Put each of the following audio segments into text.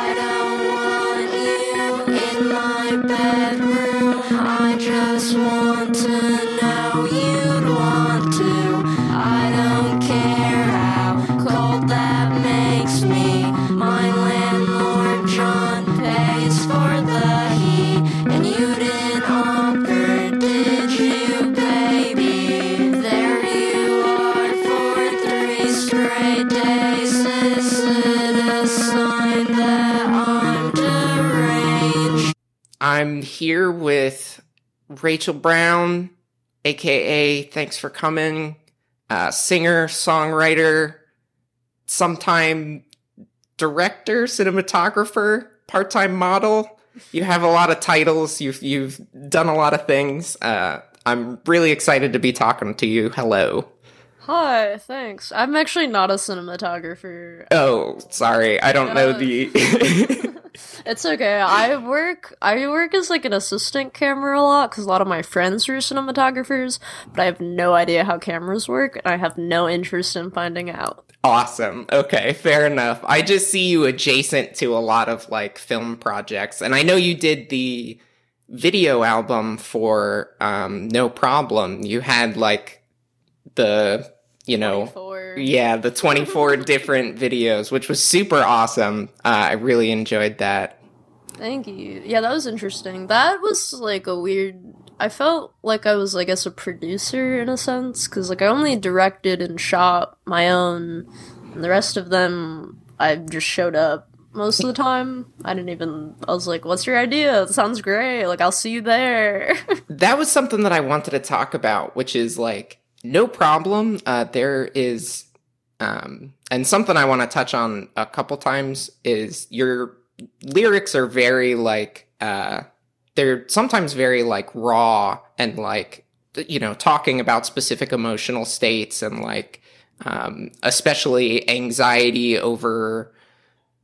I don't here with Rachel Brown, aka Thanks for Coming, uh, singer, songwriter, sometime director, cinematographer, part time model. You have a lot of titles. You've you've done a lot of things. Uh, I'm really excited to be talking to you. Hello. Hi, thanks. I'm actually not a cinematographer. Oh, sorry. I don't know the. It's okay. I work I work as like an assistant camera a lot cuz a lot of my friends are cinematographers, but I have no idea how cameras work and I have no interest in finding out. Awesome. Okay, fair enough. I just see you adjacent to a lot of like film projects, and I know you did the video album for um, No Problem. You had like the you know 24. yeah the 24 different videos which was super awesome uh, i really enjoyed that Thank you. Yeah, that was interesting. That was like a weird. I felt like I was, I guess, a producer in a sense, because like I only directed and shot my own, and the rest of them I just showed up most of the time. I didn't even. I was like, "What's your idea? It sounds great. Like I'll see you there." that was something that i wanted to talk about which is like no problem. Uh, there is um, and something i want to touch on a couple times is your lyrics are very like uh, they're sometimes very like raw and like you know talking about specific emotional states and like um, especially anxiety over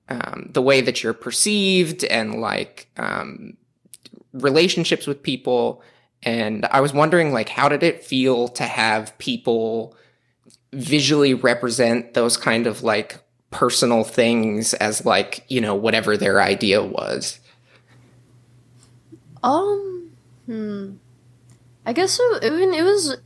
um, the way that you're perceived and like um, relationships with people and i was wondering like how did it feel to have people visually represent those kind of like personal things as like you know whatever their idea was Um, hmm. I guess it, it, it was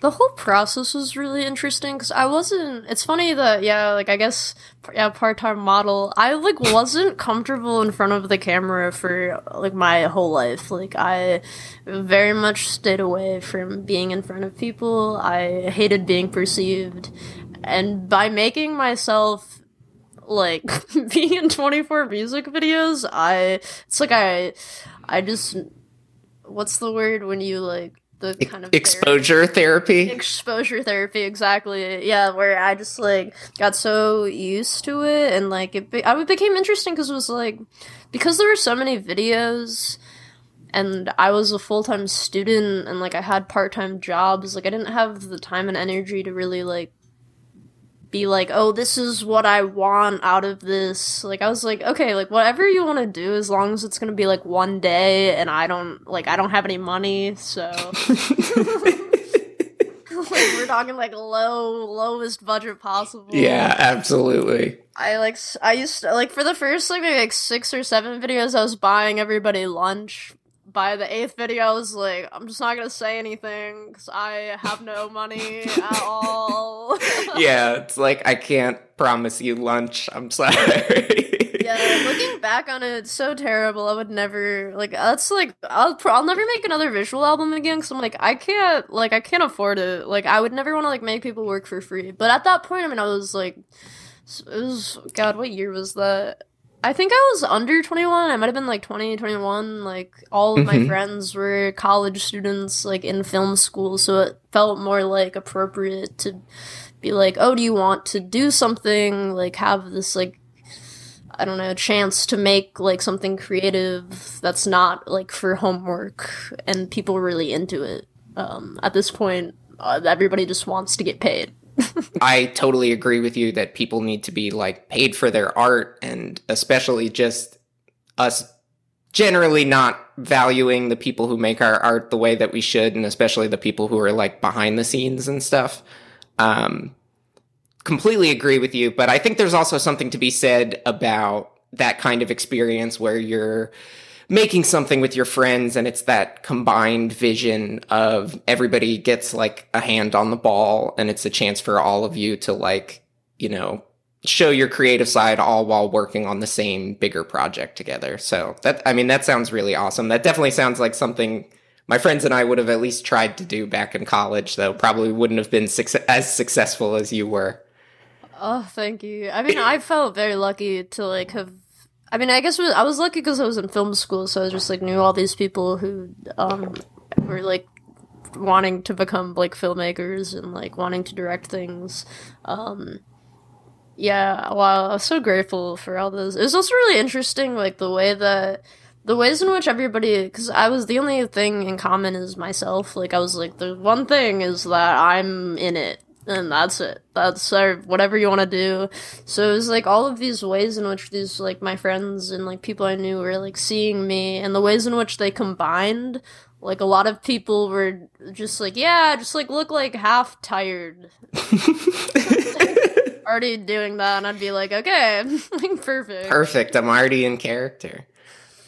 the whole process was really interesting because I wasn't. It's funny that yeah, like I guess yeah, part time model. I like wasn't comfortable in front of the camera for like my whole life. Like I very much stayed away from being in front of people. I hated being perceived, and by making myself like being in 24 music videos i it's like i i just what's the word when you like the kind of exposure therapy? Therapy- exposure therapy exactly. Yeah where i just like got so used to it and like it be- I, it became interesting because it was like because there were so many videos and i was a full-time student and like i had part-time jobs like i didn't have the time and energy to really like be like, oh, this is what I want out of this. Like, I was like, okay, like whatever you want to do, as long as it's gonna be like one day, and I don't like I don't have any money, so like we're talking like low lowest budget possible. yeah absolutely I like I used to like for the first like maybe like six or seven videos, I was buying everybody lunch. By the eighth video, I was like, I'm just not gonna say anything because I have no money at all. yeah it's like i can't promise you lunch i'm sorry yeah, looking back on it, it's so terrible. I would never like. That's like I'll I'll never make another visual album again because I'm like I can't like I can't afford it. Like I would never want to like make people work for free. But at that point, I mean, I was like, it was God. What year was that? I think I was under 21. I might have been like 20, 21. Like all of my Mhm. friends were college students, like in film school, so it felt more like appropriate to be like, oh, do you want to do something? Like have this like I don't know, chance to make like something creative that's not like for homework and people really into it. Um, at this point, uh, everybody just wants to get paid. I totally agree with you that people need to be like paid for their art and especially just us generally not valuing the people who make our art the way that we should and especially the people who are like behind the scenes and stuff. Um completely agree with you, but I think there's also something to be said about that kind of experience where you're making something with your friends and it's that combined vision of everybody gets like a hand on the ball and it's a chance for all of you to like, you know, show your creative side all while working on the same bigger project together. So that I mean that sounds really awesome. That definitely sounds like something my friends and I would have at least tried to do back in college, though probably wouldn't have been suc as successful as you were. Oh, thank you. I mean, I felt very lucky to like have. I mean, I guess was, I was lucky because I was in film school, so I just like knew all these people who um were like wanting to become like filmmakers and like wanting to direct things. Um, yeah, wow, I was so grateful for all those. It was also really interesting, like the way that the ways in which everybody because i was the only thing in common is myself like i was like the one thing is that i'm in it and that's it that's our, whatever you want to do so it was like all of these ways in which these like my friends and like people i knew were like seeing me and the ways in which they combined like a lot of people were just like yeah just like look like half tired already doing that and i'd be like okay perfect Perfect. I'm already in character.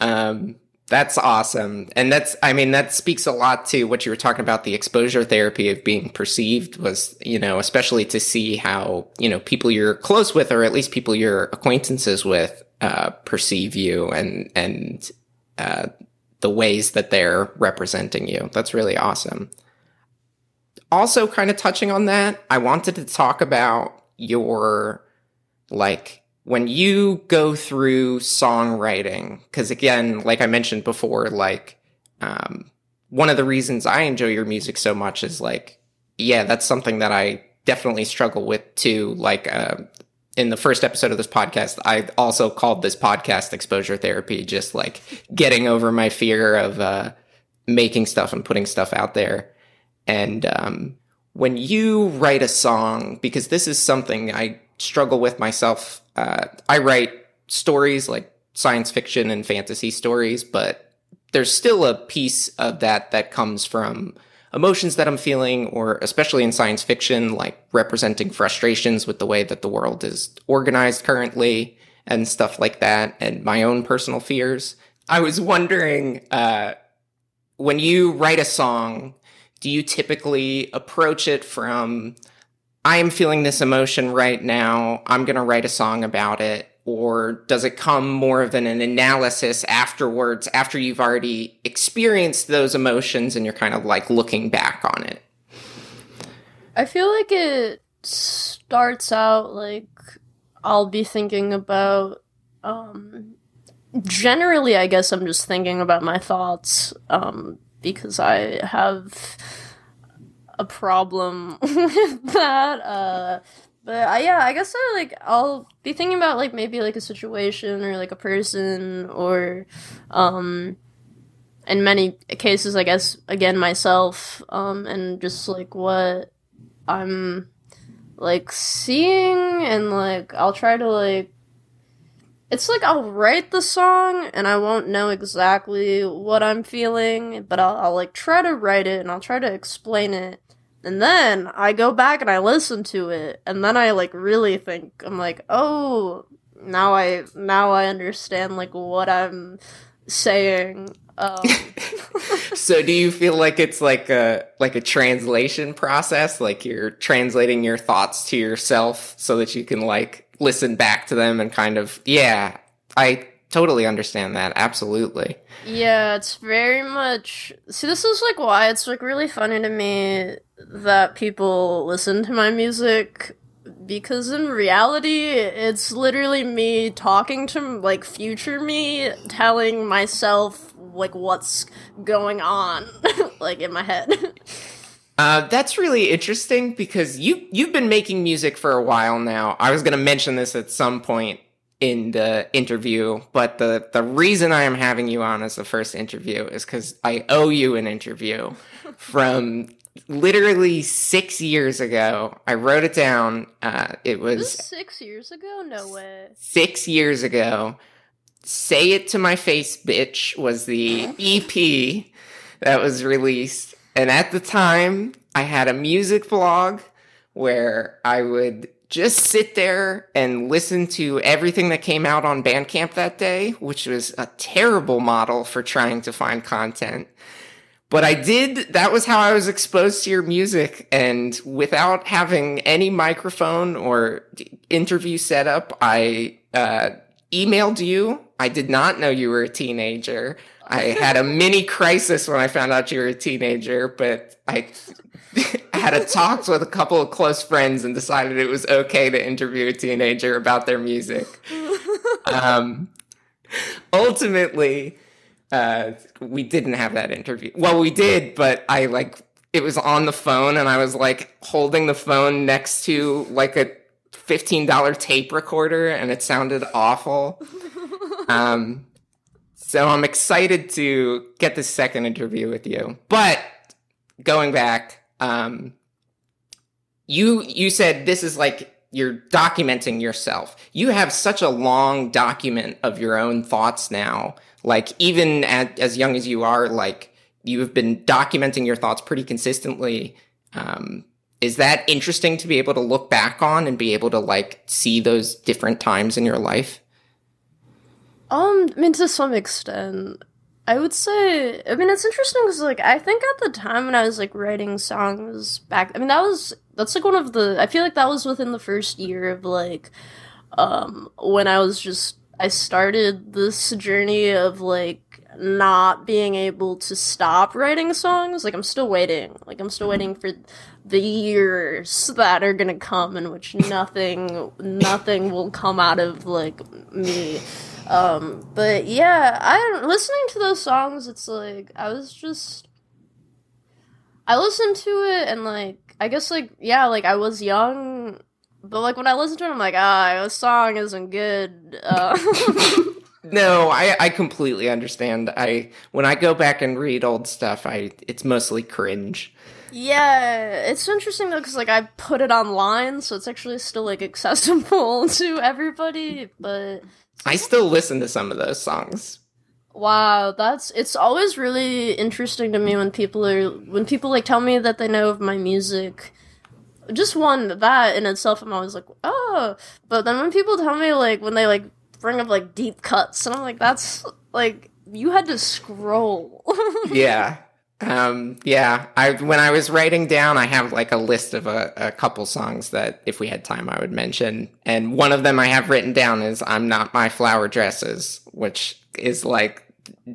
Um, that's awesome. And that's, I mean, that speaks a lot to what you were talking about the exposure therapy of being perceived was, you know, especially to see how, you know, people you're close with or at least people you're acquaintances with, uh, perceive you and, and, uh, the ways that they're representing you. That's really awesome. Also, kind of touching on that, I wanted to talk about your, like, when you go through songwriting, because again, like I mentioned before, like um, one of the reasons I enjoy your music so much is like, yeah, that's something that I definitely struggle with too. Like uh, in the first episode of this podcast, I also called this podcast exposure therapy, just like getting over my fear of uh, making stuff and putting stuff out there. And um, when you write a song, because this is something I struggle with myself uh, I write stories like science fiction and fantasy stories, but there's still a piece of that that comes from emotions that I'm feeling, or especially in science fiction, like representing frustrations with the way that the world is organized currently and stuff like that, and my own personal fears. I was wondering, uh, when you write a song, do you typically approach it from I am feeling this emotion right now. I'm going to write a song about it. Or does it come more of an, an, analysis afterwards, after you've already experienced those emotions and you're kind of like looking back on it? I feel like it starts out like I'll be thinking about, um, generally, I guess I'm just thinking about my thoughts, um, because I have a problem with that. Uh, but I, yeah, I guess I like I'll be thinking about like maybe like a situation or like a person or, um, in many cases, I guess again myself, um, and just like what I'm like seeing and like I'll try to like it's like I'll write the song and I won't know exactly what I'm feeling, but I'll, I'll like try to write it and I'll try to explain it and then I go back and I listen to it, and then I like really think I'm like, oh, now I now I understand like what I'm saying. Um. so do you feel like it's like a like a translation process, like you're translating your thoughts to yourself so that you can like listen back to them and kind of yeah, I totally understand that. Absolutely. Yeah, it's very much. See, this is like why it's like really funny to me that people listen to my music because in reality it's literally me talking to like future me telling myself like what's going on like in my head uh, that's really interesting because you you've been making music for a while now. I was going to mention this at some point in the interview, but the the reason I am having you on as the first interview is because I owe you an interview from literally six years ago. I wrote it down. Uh, it was, was six years ago. No way. Six years ago. "Say It to My Face, Bitch" was the EP that was released, and at the time, I had a music blog where I would just sit there and listen to everything that came out on Bandcamp that day, which was a terrible model for trying to find content. But I did, that was how I was exposed to your music. And without having any microphone or interview setup, I uh, emailed you. I did not know you were a teenager. I had a mini crisis when I found out you were a teenager, but I had a talk with a couple of close friends and decided it was okay to interview a teenager about their music. Um, ultimately, uh, we didn't have that interview. Well, we did, but I like it was on the phone, and I was like holding the phone next to like a fifteen dollar tape recorder, and it sounded awful. Um, so I'm excited to get the second interview with you. But going back, um, you you said this is like you're documenting yourself. You have such a long document of your own thoughts now. Like even at, as young as you are, like you have been documenting your thoughts pretty consistently. Um, is that interesting to be able to look back on and be able to like see those different times in your life? Um, I mean, to some extent, I would say. I mean, it's interesting because, like, I think at the time when I was like writing songs back, I mean, that was that's like one of the. I feel like that was within the first year of like, um, when I was just I started this journey of like not being able to stop writing songs. Like, I'm still waiting. Like, I'm still waiting for the years that are gonna come in which nothing, nothing will come out of like me. Um, but yeah, I listening to those songs. It's like I was just, I listened to it and like I guess like yeah, like I was young, but like when I listened to it, I'm like ah, this song isn't good. Uh, No, I, I completely understand. I when I go back and read old stuff, I it's mostly cringe. Yeah, it's interesting though because like I put it online, so it's actually still like accessible to everybody. But I still listen to some of those songs. Wow, that's it's always really interesting to me when people are when people like tell me that they know of my music. Just one that in itself, I'm always like, oh. But then when people tell me like when they like bring up like deep cuts, and I'm like, that's like you had to scroll. yeah. Um, yeah. I when I was writing down, I have like a list of a, a couple songs that if we had time I would mention. And one of them I have written down is I'm Not My Flower Dresses, which is like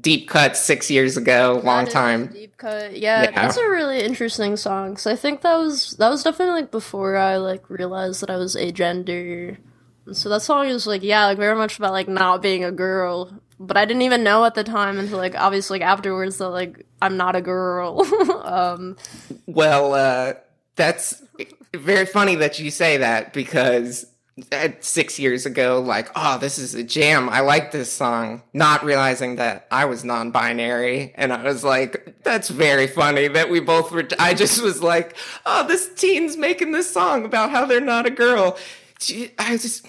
deep cut six years ago, long That is time. Deep cut. Yeah, Yeah. that's a really interesting song. So I think that was that was definitely like before I like realized that I was agender. And So that song is like yeah, like very much about like not being a girl. But I didn't even know at the time until like obviously like afterwards that like I'm not a girl. um Well, uh, that's very funny that you say that because uh, six years ago, like, oh, this is a jam. I like this song, not realizing that I was non binary. And I was like, that's very funny that we both were. I just was like, oh, this teen's making this song about how they're not a girl. I just.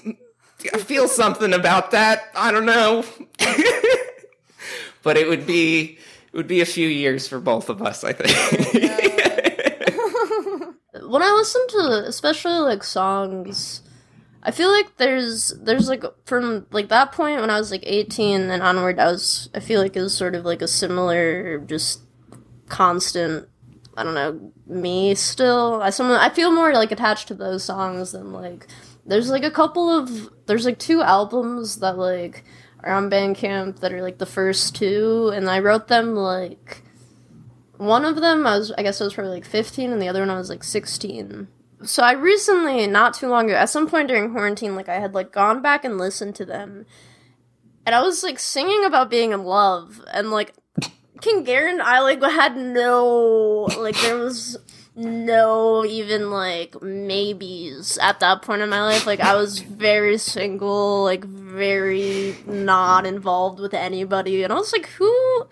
I feel something about that. I don't know. but it would be it would be a few years for both of us, I think. when I listen to especially like songs, I feel like there's there's like from like that point when I was like 18 and onward, I was I feel like it was sort of like a similar just constant. I don't know me still. I some I feel more like attached to those songs than like there's like a couple of there's like two albums that like are on Bandcamp that are like the first two, and I wrote them like one of them I was I guess I was probably like 15 and the other one I was like 16. So I recently, not too long ago, at some point during quarantine, like I had like gone back and listened to them. And I was like singing about being in love and like King Garen I like had no like there was no even like maybes at that point in my life. Like I was very single, like very not involved with anybody. And I was like, who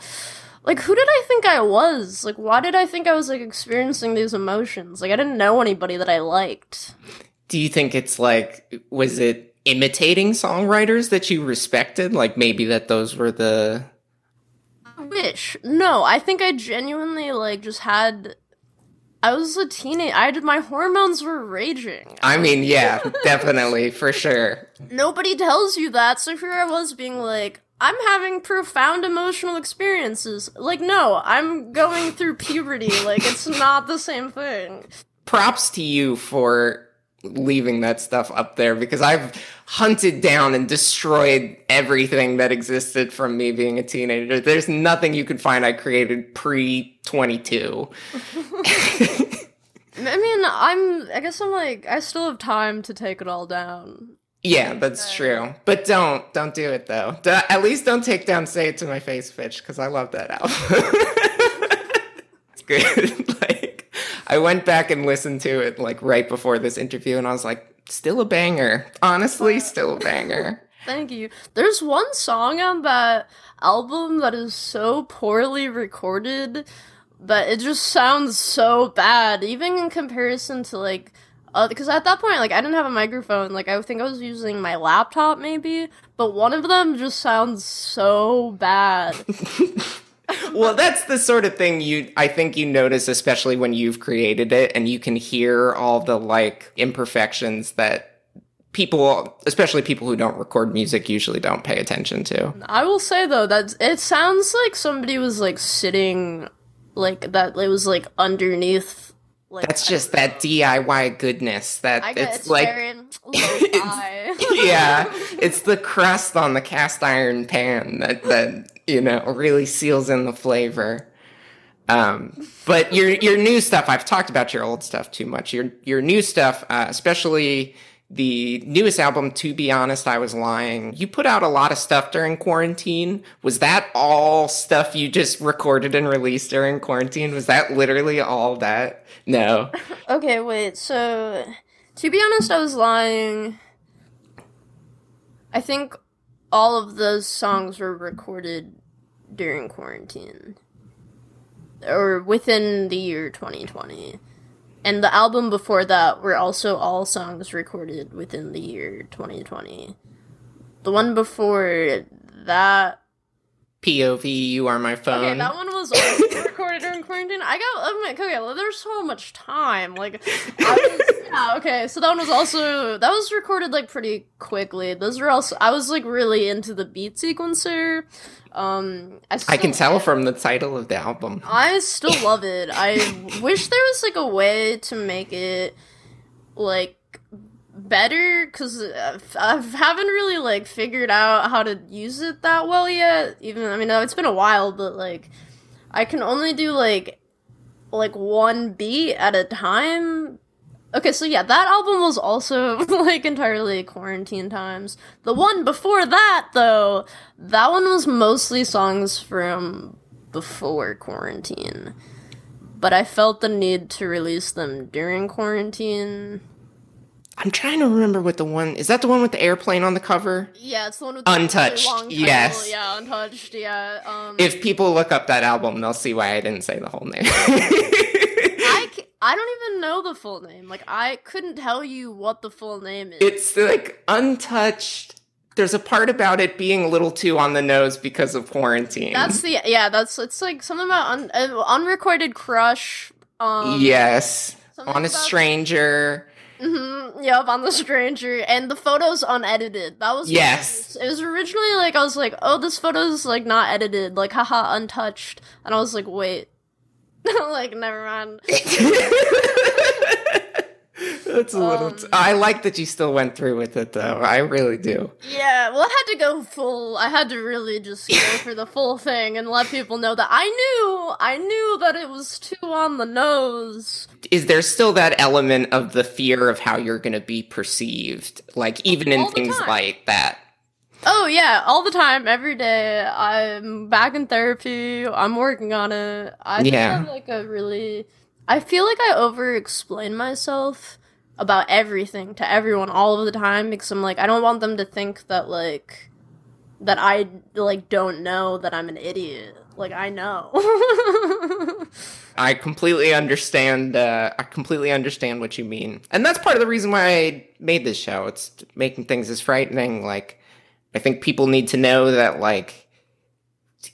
like who did I think I was? Like why did I think I was like experiencing these emotions? Like I didn't know anybody that I liked. Do you think it's like was it imitating songwriters that you respected? Like maybe that those were the wish. No, I think I genuinely like just had I was a teenage. I did my hormones were raging. I mean, yeah, definitely, for sure. Nobody tells you that, so here I was being like, I'm having profound emotional experiences. Like, no, I'm going through puberty. Like, it's not the same thing. Props to you for leaving that stuff up there because I've hunted down and destroyed everything that existed from me being a teenager. There's nothing you could find I created pre 22. I mean, I'm. I guess I'm like, I still have time to take it all down. Yeah, that's true. But don't don't do it though. At least don't take down "Say It to My Face" bitch because I love that album. good. like I went back and listened to it like right before this interview, and I was like, still a banger. Honestly, still a banger. Thank you. There's one song on that album that is so poorly recorded that it just sounds so bad, even in comparison to like. Uh, because at that point, like, I didn't have a microphone. Like, I think I was using my laptop, maybe. But one of them just sounds so bad. well, that's the sort of thing you I think you notice especially when you've created it and you can hear all the like imperfections that people especially people who don't record music usually don't pay attention to. I will say though that it sounds like somebody was like sitting, like that. It was like underneath. Like That's just that DIY goodness that I it's it's like very lo-fi. yeah, it's the crust on the cast iron pan that that you know really seals in the flavor. Um, but your your new stuff, I've talked about your old stuff too much. Your your new stuff, uh, especially the newest album, to be honest, I was lying. You put out a lot of stuff during quarantine. Was that all stuff you just recorded and released during quarantine? Was that literally all that? No. Okay, wait. So, to be honest, I was lying. I think all of those songs were recorded during quarantine or within the year 2020. And the album before that were also all songs recorded within the year 2020. The one before that POV, you are my phone. Okay, that one was recorded during quarantine. I got, I'm like, okay, well, there's so much time. Like, I was, yeah, okay, so that one was also, that was recorded, like, pretty quickly. Those were also, I was, like, really into the beat sequencer. Um, I, I can tell from the title of the album. I still love it. I wish there was, like, a way to make it, like, better because I haven't really like figured out how to use it that well yet. Even I mean, it's been a while, but like I can only do like like one beat at a time. Okay, so yeah, that album was also like entirely quarantine times. The one before that, though, that one was mostly songs from before quarantine. But I felt the need to release them during quarantine. I'm trying to remember what the one is that the one with the airplane on the cover? Yeah, it's the one with the Untouched, really yes. Yeah, untouched. Yeah. Um, If people look up that album, they'll see why I didn't say the whole name. I, don't even know the full name. Like I couldn't tell you what the full name is. it's like untouched. There's a part about it being a little too on the nose because of quarantine. that's the yeah. That's it's like something about un, uh, unrequited crush. Um, yes. On a stranger. mhm, Yep, on the stranger, and the photos unedited. That was Yes. It was originally like I was like, oh, this photo's like not edited, like haha, untouched, and I was like, wait, like never mind. That's a little. Um, t- I like that you still went through with it, though. I really do. Yeah, well, I had to go full. I had to really just go for the full thing and let people know that I knew, I knew that it was too on the nose. Is there still that element of the fear of how you're going to be perceived? Like, even in All the things time. like that? Oh yeah, all the time, every day. I'm back in therapy. I'm working on it. I Yeah. have like a really. I feel like I over explain myself about everything to everyone all of the time because I'm like I don't want them to think that like that I like don't know that I'm an idiot. Like I know. I completely understand. Uh, I completely understand what you mean, and that's part of the reason why I made this show. It's making things as frightening. Like, I think people need to know that, like,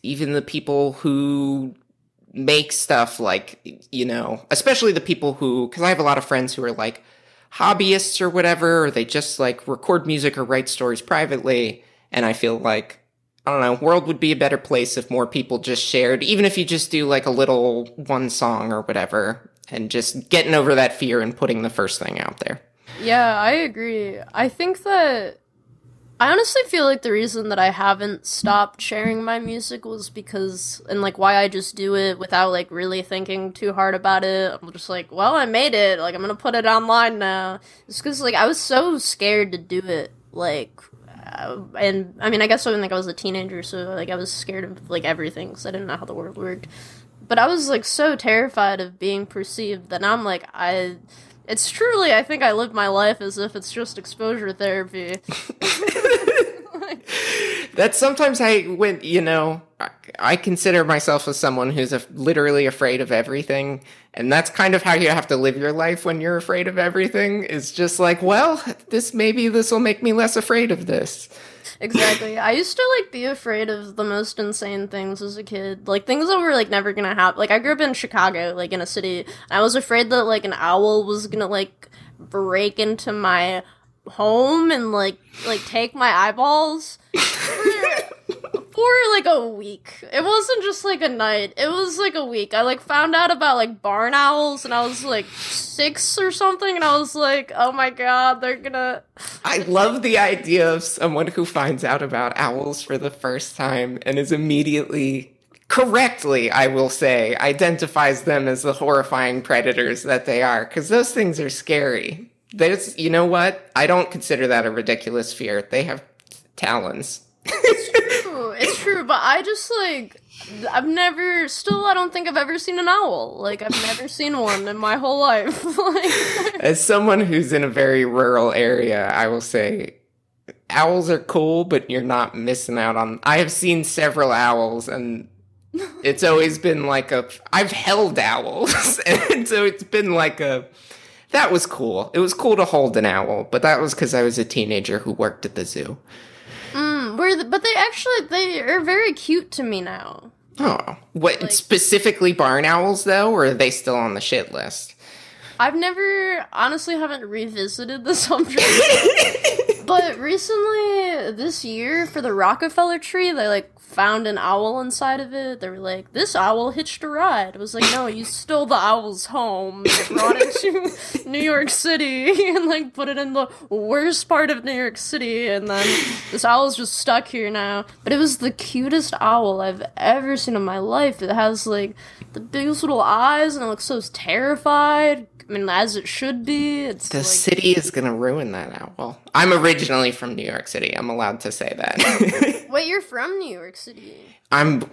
even the people who make stuff like you know, especially the people who because I have a lot of friends who are like hobbyists or whatever, or they just like record music or write stories privately, and I feel like I don't know, world would be a better place if more people just shared, even if you just do like a little one song or whatever, and just getting over that fear and putting the first thing out there. Yeah, I agree. I think that I honestly feel like the reason that I haven't stopped sharing my music was because and like why I just do it without like really thinking too hard about it. I'm just like, well, I made it. Like I'm to put it online now. It's cuz like I was so scared to do it like uh, and I mean, I guess when like I was a teenager, so like I was scared of like everything cuz I didn't know how the world worked. But I was like so terrified of being perceived that now I'm like I it's truly, I think I live my life as if it's just exposure therapy. That's sometimes I when you know I, I consider myself as someone who's a, literally afraid of everything, and that's kind of how you have to live your life when you're afraid of everything. Is just like, well, this maybe this will make me less afraid of this. Exactly. I used to like be afraid of the most insane things as a kid. Like things that were like never gonna happen. Like I grew up in Chicago, like in a city. I was afraid that like an owl was gonna like break into my home and like like take my eyeballs for, like a week. It wasn't just like a night. It was like a week. I like found out about like barn owls and I was like 6 or something and I was like, "Oh my god, they're going to I love the idea of someone who finds out about owls for the first time and is immediately correctly, I will say, identifies them as the horrifying predators that they are because those things are scary. There's, you know what? I don't consider that a ridiculous fear. They have talons. It's true, but I just like I've never still I don't think I've ever seen an owl. Like I've never seen one in my whole life. like As someone who's in a very rural area, I will say owls are cool, but you're not missing out on. I have seen several owls, and it's always been like a. I've held owls, and so it's been like a. That was cool. It was cool to hold an owl, but that was because I was a teenager who worked at the zoo. But they actually they are very cute to me now. Oh, what Like- specifically barn owls though, or are they still on the shit list? I've never honestly haven't revisited the subject. but recently this year for the Rockefeller tree, they like found an owl inside of it. They were like, This owl hitched a ride. It was like, No, you stole the owl's home, brought it to New York City and like put it in the worst part of New York City and then this owl's just stuck here now. But it was the cutest owl I've ever seen in my life. It has like the biggest little eyes and it looks so terrified. I mean, as it should be. It's The like, city is gonna ruin that owl. I'm originally from New York City. I'm allowed to say that. wait, you're from New York City? I'm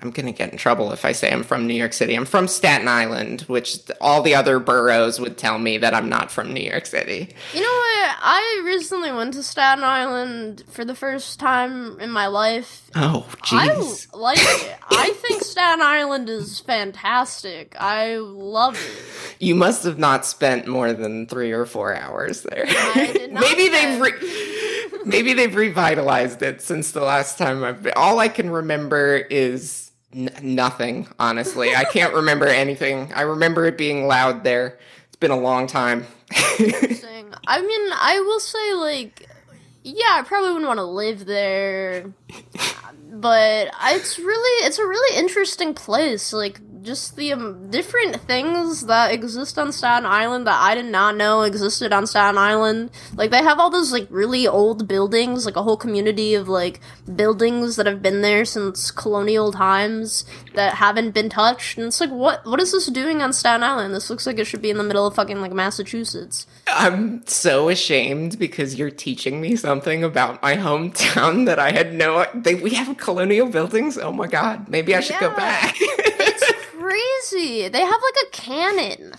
I'm gonna get in trouble if I say I'm from New York City. I'm from Staten Island, which all the other boroughs would tell me that I'm not from New York City. You know what? I recently went to Staten Island for the first time in my life. Oh, I jeez. like it. I think Staten Island is fantastic. I love it. You must have not spent more than three or four hours there. I did not maybe they've re- maybe they've revitalized it since the last time I've been. All I can remember is n- nothing. Honestly, I can't remember anything. I remember it being loud there. It's been a long time. Interesting. I mean, I will say, like, yeah, I probably wouldn't want to live there, but it's really, it's a really interesting place. Like, just the um, different things that exist on Staten Island that I did not know existed on Staten Island. Like, they have all those like really old buildings, like a whole community of like buildings that have been there since colonial times that haven't been touched. And it's like, what, what is this doing on Staten Island? This looks like it should be in the middle of fucking like Massachusetts. I'm so ashamed because you're teaching me something about my hometown that I had no. They, we have colonial buildings. Oh my god! Maybe I should go back. Crazy. They have like a cannon.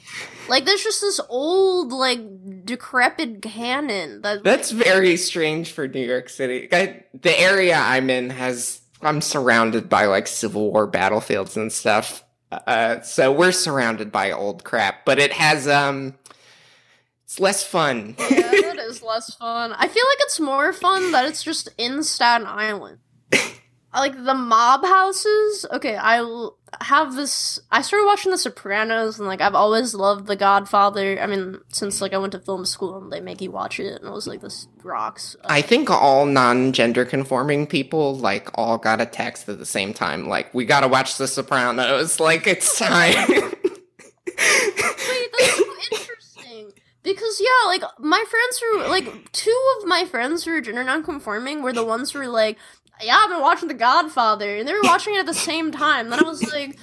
Like there's just this old, like decrepit cannon that That's very strange for New York City. I, the area I'm in has. I'm surrounded by like Civil War battlefields and stuff. Uh, so we're surrounded by old crap, but it has um. It's less fun. yeah, that is less fun. I feel like it's more fun that it's just in Staten Island. like the mob houses. Okay, I have this. I started watching The Sopranos, and like I've always loved The Godfather. I mean, since like I went to film school and they make you watch it, and I was like, this rocks. Uh, I think all non-gender conforming people like all got a text at the same time. Like, we gotta watch The Sopranos. Like, it's time. Wait, that's so interesting. Because yeah, like my friends who like two of my friends who are gender non-conforming were the ones who were like, "Yeah, I've been watching The Godfather," and they were watching it at the same time. Then I was like,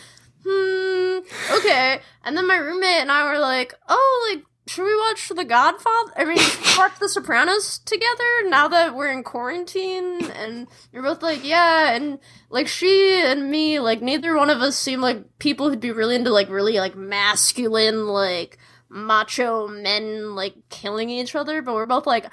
"Hmm, okay." And then my roommate and I were like, "Oh, like." Should we watch The Godfather? I mean, watch The Sopranos together now that we're in quarantine? And you're both like, yeah, and like she and me, like neither one of us seem like people who'd be really into like really like masculine, like macho men like killing each other, but we're both like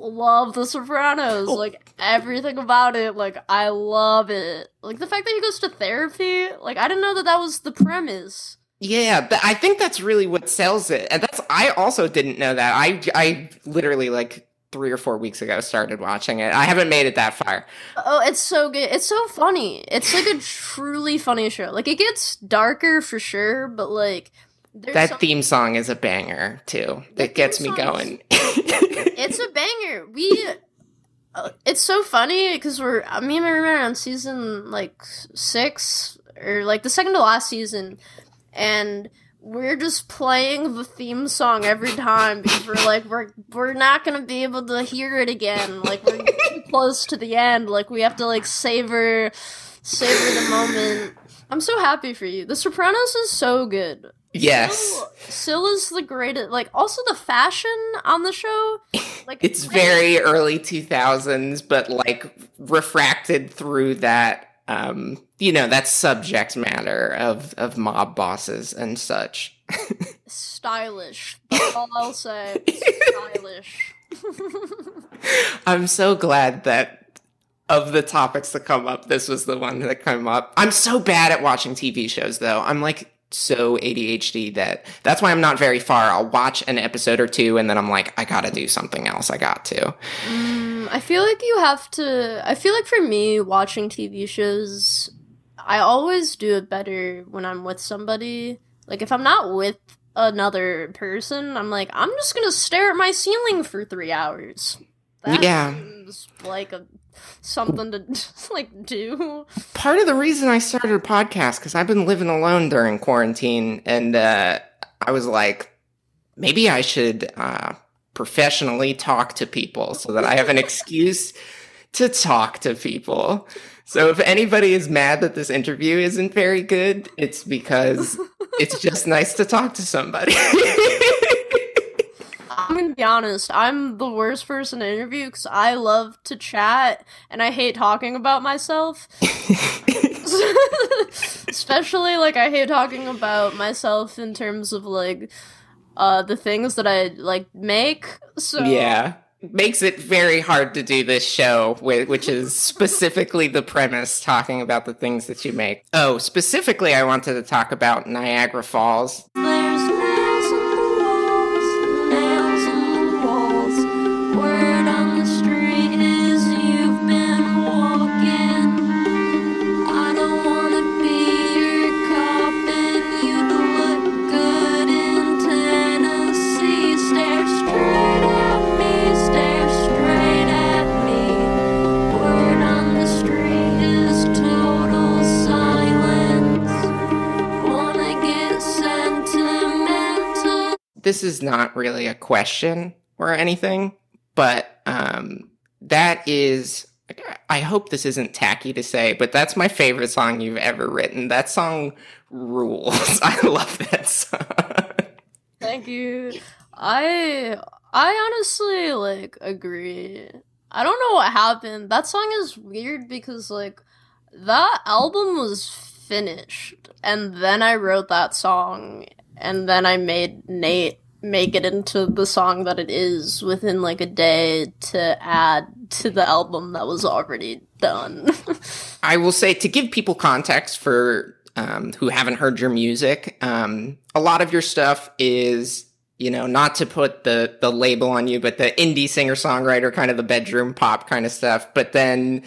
love the Sopranos, oh. like everything about it, like I love it. Like the fact that he goes to therapy, like I didn't know that that was the premise. Yeah, but I think that's really what sells it. And that's I also didn't know that. I I literally like 3 or 4 weeks ago started watching it. I haven't made it that far. Oh, it's so good. It's so funny. It's like a truly funny show. Like it gets darker for sure, but like there's That some- theme song is a banger too. The That gets me going. it's a banger. We, uh, it's so funny because we're uh, me and my roommate on season like six or like the second to last season, and we're just playing the theme song every time because we're like we're we're not gonna be able to hear it again. Like we're too close to the end. Like we have to like savor savor the moment. I'm so happy for you. The Sopranos is so good. Yes. Syl is the greatest. Like, also the fashion on the show. Like, It's very early 2000s, but like refracted through that, um, you know, that subject matter of, of mob bosses and such. stylish. That's all I'll say. stylish. I'm so glad that of the topics that come up, this was the one that came up. I'm so bad at watching TV shows, though. I'm like so ADHD that that's why I'm not very far. I'll watch an episode or two, and then I'm like, I gotta do something else. I got to. Mm, I feel like you have to. I feel like for me, watching TV shows, I always do it better when I'm with somebody. Like, if I'm not with another person, I'm like, I'm just gonna stare at my ceiling for three hours. That Yeah. like a something to like do. part of the reason I started a podcast because I've been living alone during quarantine, and uh, I was like, maybe I should uh, professionally talk to people so that I have an excuse to talk to people. So if anybody is mad that this interview isn't very good, it's because it's just nice to talk to somebody. Be honest. I'm the worst person to interview because I love to chat and I hate talking about myself. Especially like I hate talking about myself in terms of like uh the things that I like make. So yeah. Makes it very hard to do this show, which is specifically the premise, talking about the things that you make. Oh, specifically, I wanted to talk about Niagara Falls. This is not really a question or anything, but um, that is. I hope this isn't tacky to say, but that's my favorite song you've ever written. That song rules. I love that song. Thank you. I I honestly like agree. I don't know what happened. That song is weird because like that album was finished and then I wrote that song and then I made Nate make it into the song that it is within like a day to add to the album that was already done. I will say to give people context for um, who haven't heard your music, um, a lot of your stuff is, you know, not to put the the label on you, but the indie singer songwriter kind of the bedroom pop kind of stuff. But then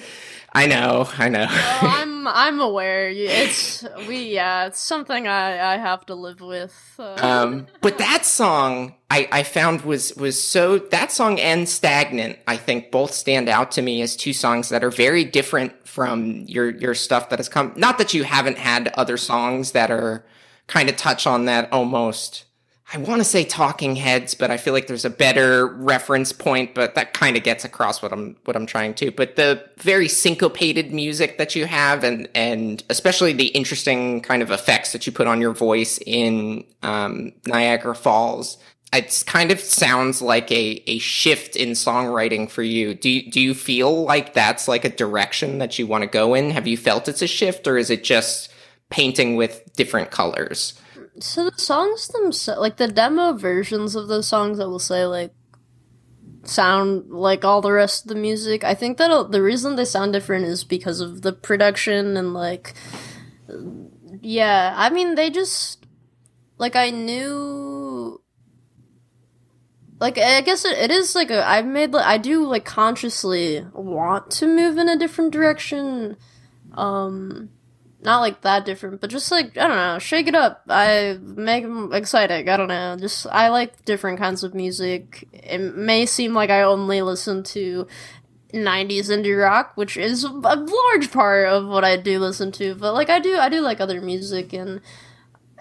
I know, I know. I'm I'm aware. It's we yeah. It's something I I have to live with. Uh, um, but that song I, I found was was so that song and stagnant I think both stand out to me as two songs that are very different from your your stuff that has come. Not that you haven't had other songs that are kind of touch on that almost. I want to say Talking Heads, but I feel like there's a better reference point. But that kind of gets across what I'm what I'm trying to. But the very syncopated music that you have, and and especially the interesting kind of effects that you put on your voice in um, Niagara Falls, it kind of sounds like a a shift in songwriting for you. Do you, do you feel like that's like a direction that you want to go in? Have you felt it's a shift, or is it just painting with different colors? So the songs themselves, like the demo versions of those songs, I will say like sound like all the rest of the music. I think that the reason they sound different is because of the production and like yeah, I mean they just like I knew like I guess it, it is like a I've made like I do like consciously want to move in a different direction um not like that different, but just like I don't know, shake it up. I make them exciting. I don't know. Just I like different kinds of music. It may seem like I only listen to 90s indie rock, which is a large part of what I do listen to, but like I do I do like other music and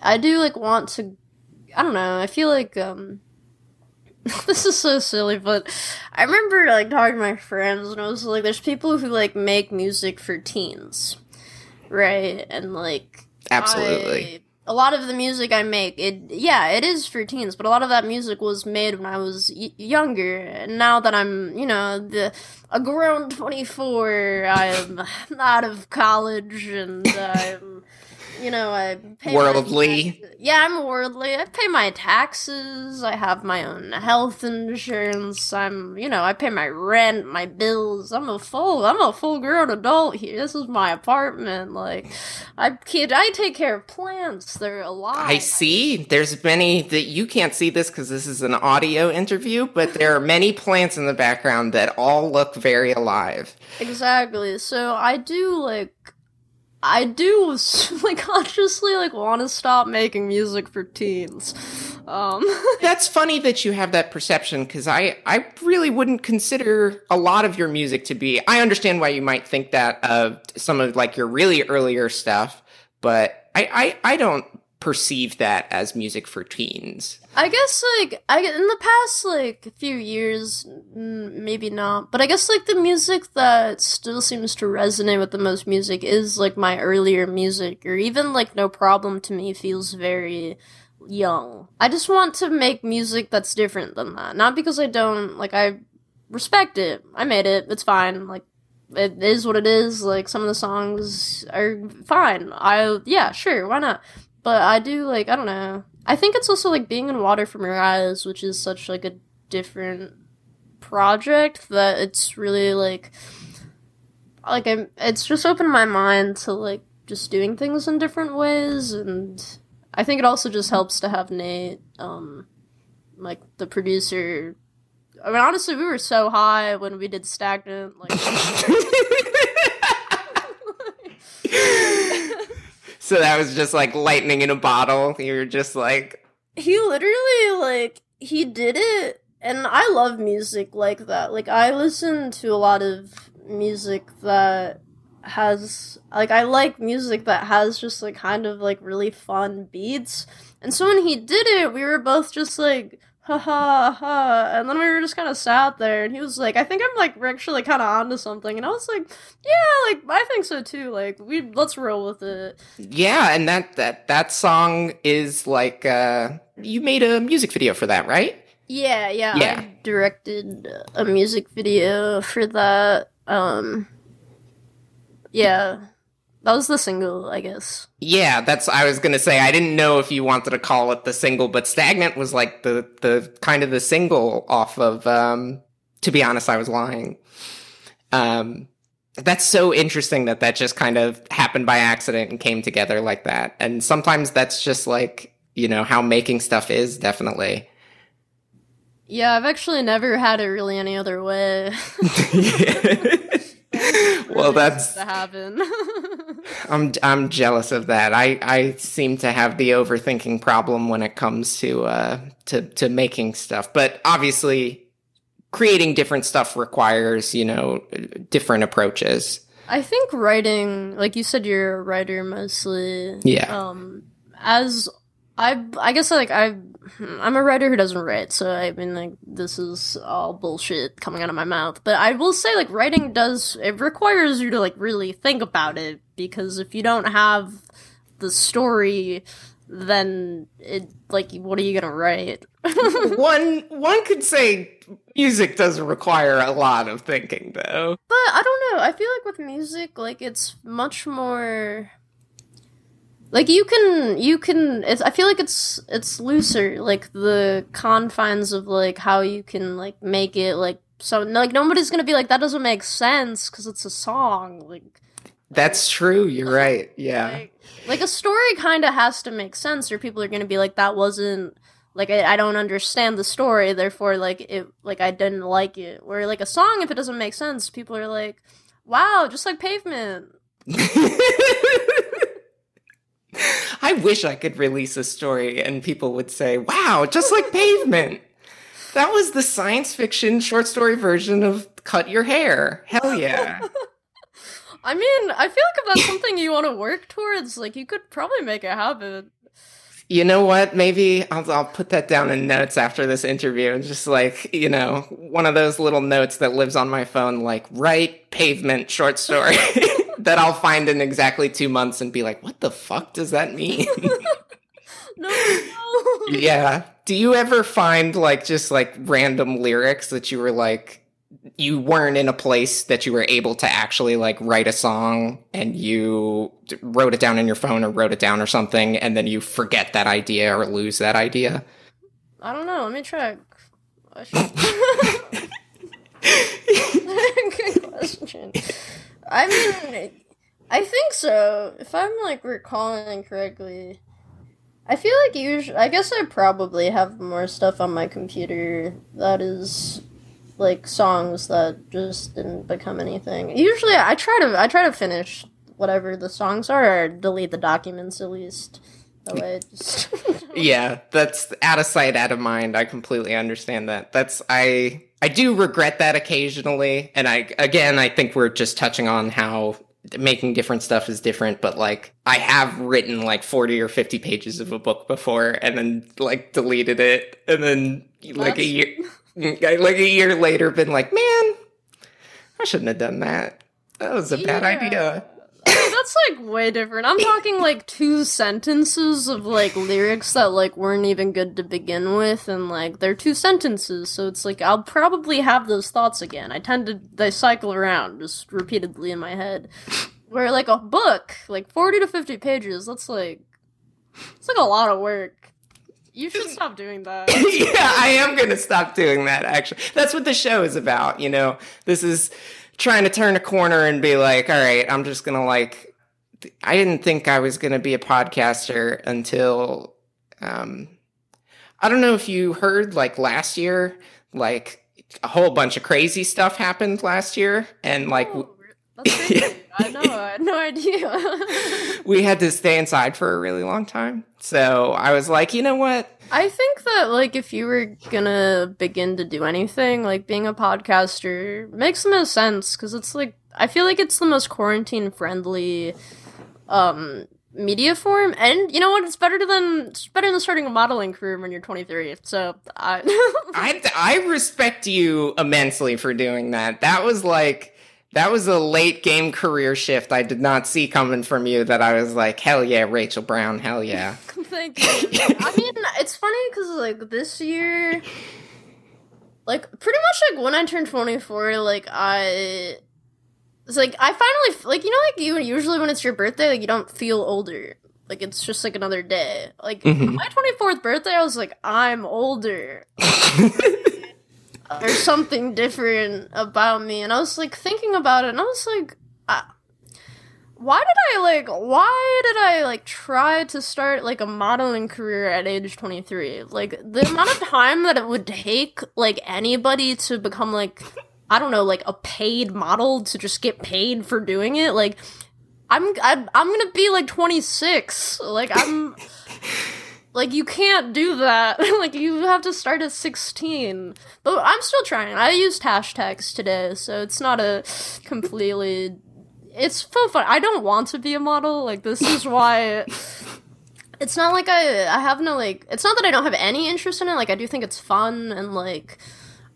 I do like want to I don't know. I feel like um this is so silly, but I remember like talking to my friends and I was like there's people who like make music for teens right? And like Absolutely. I- a lot of the music I make, it yeah, it is for teens, but a lot of that music was made when I was y- younger. And now that I'm, you know, the a grown 24, I'm out of college and I'm, you know, I pay Worldly. Yeah, I'm worldly. I pay my taxes. I have my own health insurance. I'm, you know, I pay my rent, my bills. I'm a full, I'm a full grown adult here. This is my apartment. Like, I kid, I take care of plants. They're alive. I see. There's many that you can't see this because this is an audio interview, but there are many plants in the background that all look very alive. Exactly. So I do like. I do like consciously like want to stop making music for teens. Um That's funny that you have that perception because I, I really wouldn't consider a lot of your music to be. I understand why you might think that of some of like your really earlier stuff, but I, I, I don't perceive that as music for teens. I guess like I in the past like few years, maybe not, but I guess like the music that still seems to resonate with the most music is like my earlier music, or even like No Problem to me feels very young. I just want to make music that's different than that, not because I don't like I respect it. I made it. It's fine. Like it is what it is. Like some of the songs are fine. I yeah, sure, why not? But I do like I don't know. I think it's also like being in water from your eyes, which is such like a different project that it's really like like I'm it's just opened my mind to like just doing things in different ways and I think it also just helps to have Nate um like the producer. I mean honestly we were so high when we did stagnant like So that was just like lightning in a bottle. You were just like, he literally like he did it and i love music like that like i listen to a lot of music that has like i like music that has just like kind of like really fun beats and so when he did it we were both just like ha ha ha and then we were just kind of sat there and he was like i think i'm like actually kind of onto something and i was like yeah like i think so too like we let's roll with it yeah, and that that that song is like uh you made a music video for that, right? Yeah, yeah. Yeah. I directed a music video for that. Um Yeah. That was the single, I guess. Yeah, that's I was gonna say. I didn't know if you wanted to call it the single, but "Stagnant" was like the the kind of the single off of. um To be honest, I was lying. Um, that's so interesting that that just kind of happened by accident and came together like that. And sometimes that's just like you know how making stuff is. Definitely. Yeah, I've actually never had it really any other way. well, that's to happen. I'm I'm jealous of that. I I seem to have the overthinking problem when it comes to uh to to making stuff. But obviously creating different stuff requires, you know, different approaches. I think writing, like you said, you're a writer mostly. Yeah. Um, as I, I guess like I, I'm a writer who doesn't write, so I mean like this is all bullshit coming out of my mouth. But I will say like writing does it requires you to like really think about it because if you don't have the story, then it like what are you gonna write? one one could say music doesn't require a lot of thinking though. But I don't know. I feel like with music, like it's much more like you can you can it's, I feel like it's it's looser like the confines of like how you can like make it like so like nobody's to be like that doesn't make sense cuz it's a song like That's true. You're right. Yeah. like, like a story kind of has to make sense or people are to be like that wasn't like I, I don't understand the story therefore like it like I didn't like it where like a song if it doesn't make sense people are like wow just like pavement I wish I could release a story and people would say, "Wow, just like Pavement." That was the science fiction short story version of Cut Your Hair. Hell yeah. I mean, I feel like if that's something you want to work towards, like you could probably make it happen. You know what? Maybe I'll, I'll put that down in notes after this interview. and Just like, you know, one of those little notes that lives on my phone, like, write pavement short story that I'll find in exactly two months and be like, what the fuck does that mean? No, no. yeah. Do you ever find like just like random lyrics that you were like, you weren't in a place that you were able to actually like write a song and you wrote it down in your phone or wrote it down or something and then you forget that idea or lose that idea? I don't know. Let me check. I should- Good question. I mean, I think so. If I'm like recalling correctly, I feel like usually. I guess I probably have more stuff on my computer that is like songs that just didn't become anything. Usually, I try to I try to finish whatever the songs are, or delete the documents at least. That way, just Yeah, that's out of sight, out of mind. I completely understand that. That's I I do regret that occasionally, and I again I think we're just touching on how making different stuff is different, but like I have written like 40 or 50 pages of a book before and then like deleted it and then like a year like a year later been like, "Man, I shouldn't have done that. That was a bad idea." That's like way different. I'm talking like two sentences of like lyrics that like weren't even good to begin with, and like they're two sentences, so it's like I'll probably have those thoughts again. I tend to they cycle around just repeatedly in my head. Where like a book, like forty to fifty pages, that's like it's like a lot of work. You should stop doing that. yeah, I am going to stop doing that, actually. That's what the show is about, you know? This is trying to turn a corner and be like, all right, I'm just going to like. I didn't think I was going to be a podcaster until. Um, I don't know if you heard, like last year, like a whole bunch of crazy stuff happened last year. And like. Oh. I know. I had no idea. we had to stay inside for a really long time. So I was like, you know what? I think that like if you were gonna begin to do anything, like being a podcaster makes the most sense because it's like I feel like it's the most quarantine friendly um media form. And you know what? It's better than it's better than starting a modeling career when you're 23 so i I I respect you immensely for doing that. That was like that was a late game career shift I did not see coming from you. That I was like, hell yeah, Rachel Brown, hell yeah. Thank you. I mean, it's funny because like this year, like pretty much like when I turned twenty four, like I, it's like I finally like you know like you usually when it's your birthday, like you don't feel older. Like it's just like another day. Like Mhm. my twenty fourth birthday, I was like I'm older. There's something different about me, and I was like thinking about it, and I was like, why did I like? Why did I like try to start like a modeling career at age twenty three? Like the amount of time that it would take like anybody to become like I don't know, like a paid model to just get paid for doing it. Like, I'm I'm, I'm gonna be like 26. Like I'm. Like you can't do that. like you have to start at 16. But I'm still trying. I used hashtags today, so it's not a completely it's so fun. I don't want to be a model. Like this is why it's not like I I have no like it's not that I don't have any interest in it. Like I do think it's fun and like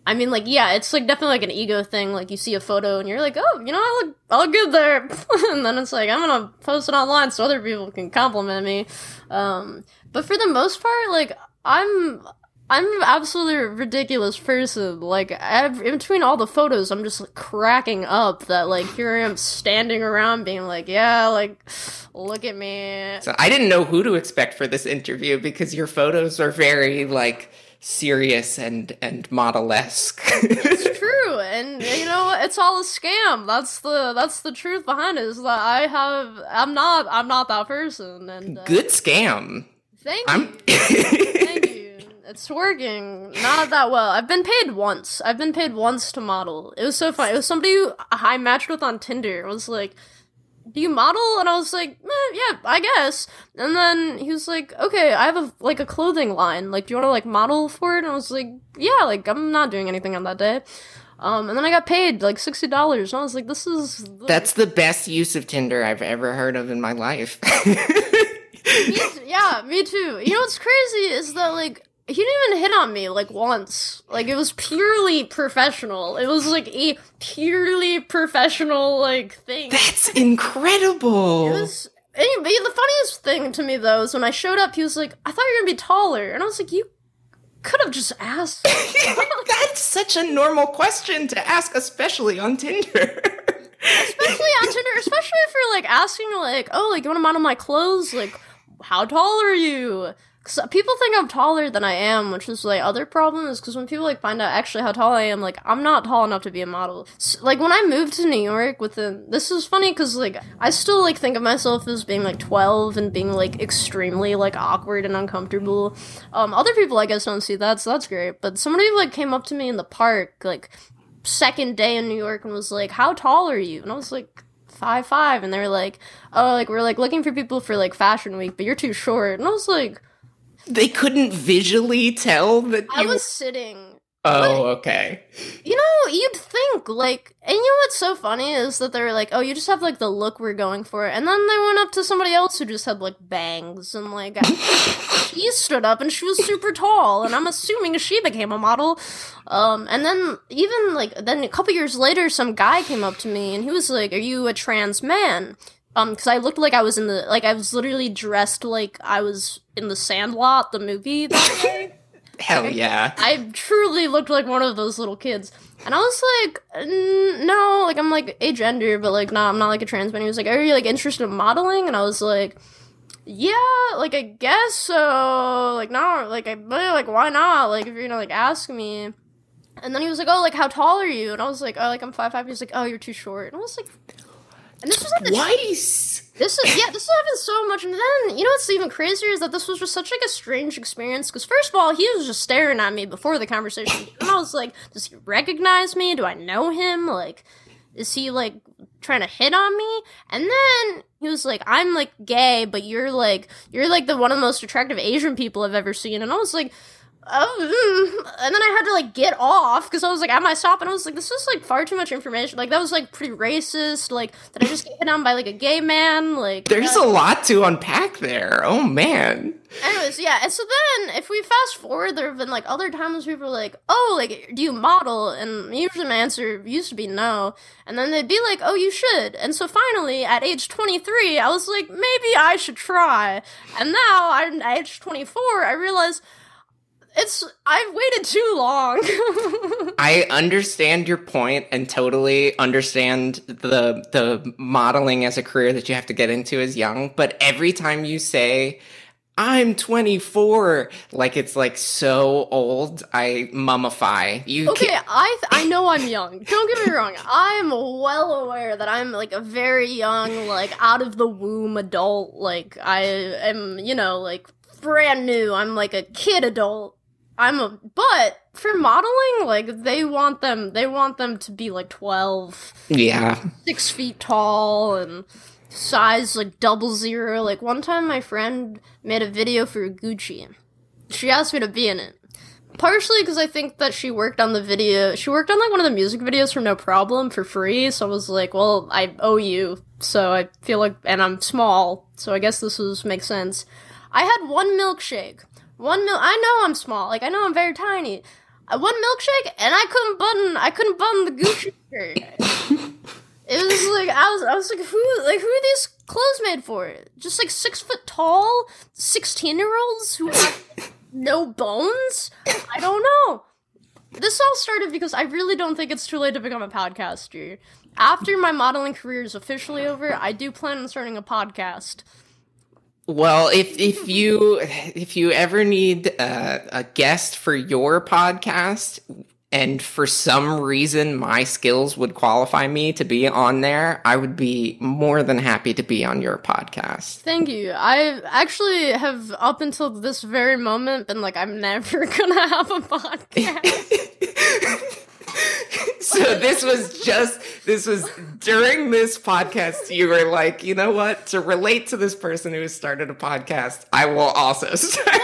I mean like yeah, it's like definitely like an ego thing. Like you see a photo and you're like, "Oh, you know, I look I look good there." and then it's like, "I'm going to post it online so other people can compliment me." Um but for the most part, like I'm I'm an absolutely ridiculous person. Like, I've, in between all the photos, I'm just like, cracking up that, like, here I am standing around being like, yeah, like, look at me. So I didn't know who to expect for this interview because your photos are very, like, serious and and model-esque. it's true and you know it's all a scam that's the that's the truth behind it is that i have i'm not i'm not that person and uh, good scam thank you thank you it's working. Not that well. I've been paid once. I've been paid once to model. It was so fun. It was somebody who I matched with on Tinder. It was like, do you model? And I was like, eh, yeah, I guess. And then he was like, okay, I have a like a clothing line. Like, do you want to like model for it? And I was like, yeah, like I'm not doing anything on that day. Um, and then I got paid like sixty dollars. And I was like, this is the- that's the best use of Tinder I've ever heard of in my life. yeah, me too. You know what's crazy is that like he didn't even hit on me like once. Like it was purely professional. It was like a purely professional like thing. That's incredible. It was anyway, the funniest thing to me though is when I showed up, he was like, "I thought you were gonna be taller," and I was like, "You could have just asked." That's such a normal question to ask, especially on Tinder. especially on Tinder, especially if you're like asking like, "Oh, like you want to model my clothes?" Like, how tall are you? Cause people think I'm taller than I am, which is like other problem is because when people like find out actually how tall I am, like I'm not tall enough to be a model. So, like when I moved to New York, with within this is funny because like I still like think of myself as being like 12 and being like extremely like awkward and uncomfortable. Um, other people I guess don't see that, so that's great. But somebody like came up to me in the park like second day in New York and was like, "How tall are you?" And I was like, five five and they were like oh like we're like looking for people for like fashion week but you're too short and i was like they couldn't visually tell that. I was sitting. Oh, okay. You know, you'd think like, and you know what's so funny is that they're like, "Oh, you just have like the look we're going for," and then they went up to somebody else who just had like bangs and like she stood up and she was super tall, and I'm assuming she became a model. Um, and then even like then a couple years later, some guy came up to me and he was like, "Are you a trans man?" Um, because I looked like I was in the like I was literally dressed like I was in the Sandlot, the movie that day. Hell yeah! I truly looked like one of those little kids, and I was like, no, like I'm like agender, but like, nah, I'm not like a trans man. He was like, are you like interested in modeling? And I was like, yeah, like I guess so. Like, no, like I, but like, why not? Like, if you're gonna like ask me. And then he was like, oh, like how tall are you? And I was like, oh, like I'm five five. He was like, oh, you're too short. And I was like, and this was like twice. This is yeah, this happened so much, and then you know what's even crazier is that this was just such like a strange experience. Because first of all, he was just staring at me before the conversation, and I was like, "Does he recognize me? Do I know him? Like, is he like trying to hit on me?" And then he was like, "I'm like gay, but you're like you're like the one of the most attractive Asian people I've ever seen," and I was like oh, and then I had to like get off because I was like at my stop and I was like, this is like far too much information. Like that was like pretty racist. Like did I just get hit on by like a gay man? Like there's uh, a lot to unpack there. Oh man. Anyways, yeah, and so then if we fast forward, there have been like other times people are like, oh, like do you model? And usually my answer used to be no, and then they'd be like, oh, you should. And so finally, at age 23, I was like, maybe I should try. And now I'm at age 24, I realize it's I've waited too long. I understand your point and totally understand the the modeling as a career that you have to get into as young, but every time you say I'm 24. Like it's like so old. I mummify. You okay? Can't... I th- I know I'm young. Don't get me wrong. I'm well aware that I'm like a very young, like out of the womb adult. Like I am, you know, like brand new. I'm like a kid adult I'm a but for modeling, like they want them they want them to be like twelve, Yeah. six feet tall and size like double zero. Like one time my friend made a video for Gucci. She asked me to be in it. Partially because I think that she worked on the video. She worked on like one of the music videos for No Problem for free. So I was like, well, I owe you. So I feel like, and I'm small. So I guess this was makes sense. I had one milkshake. One mil. I know I'm small. Like I know I'm very tiny. Uh, One milkshake, and I couldn't button. I couldn't button the Gucci shirt. It was like I was I was like who like who are these clothes made for? Just like six foot tall, sixteen year olds who have no bones? I don't know. This all started because I really don't think it's too late to become a podcaster. After my modeling career is officially over, I do plan on starting a podcast. Well, if if you if you ever need uh, a guest for your podcast, and for some reason my skills would qualify me to be on there, I would be more than happy to be on your podcast. Thank you. I actually have up until this very moment been like I'm never gonna have a podcast. so this was just this was during this podcast you were like you know what to relate to this person who started a podcast i will also start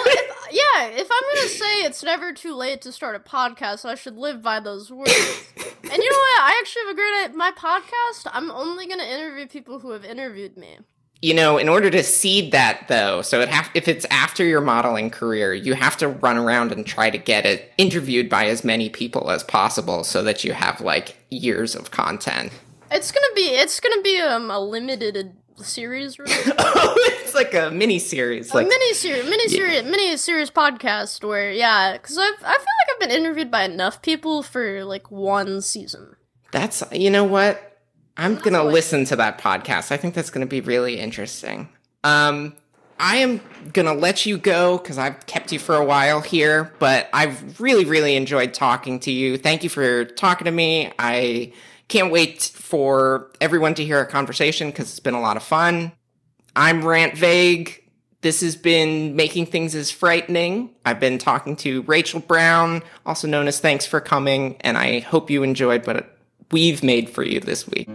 yeah, if I'm gonna say it's never too late to start a podcast, I should live by those words. and you know what? I actually have a great. My podcast, I'm only gonna interview people who have interviewed me. You know in order to seed that though so it have if it's after your modeling career you have to run around and try to get it interviewed by as many people as possible so that you have like years of content It's gonna be it's gonna be um, a limited series, really. oh it's like a mini series like mini series, mini series, mini series podcast where yeah, because I I feel like I've been interviewed by enough people for like one season. That's you know what? I'm gonna listen to that podcast. I think that's gonna be really interesting. Um I am gonna let you go because I've kept you for a while here, but I've really, really enjoyed talking to you. Thank you for talking to me. I can't wait for everyone to hear our conversation because it's been a lot of fun. I'm Rant Vague. This has been Making Things is Frightening. I've been talking to Rachel Brown, also known as Thanks for Coming, and I hope you enjoyed what we've made for you this week.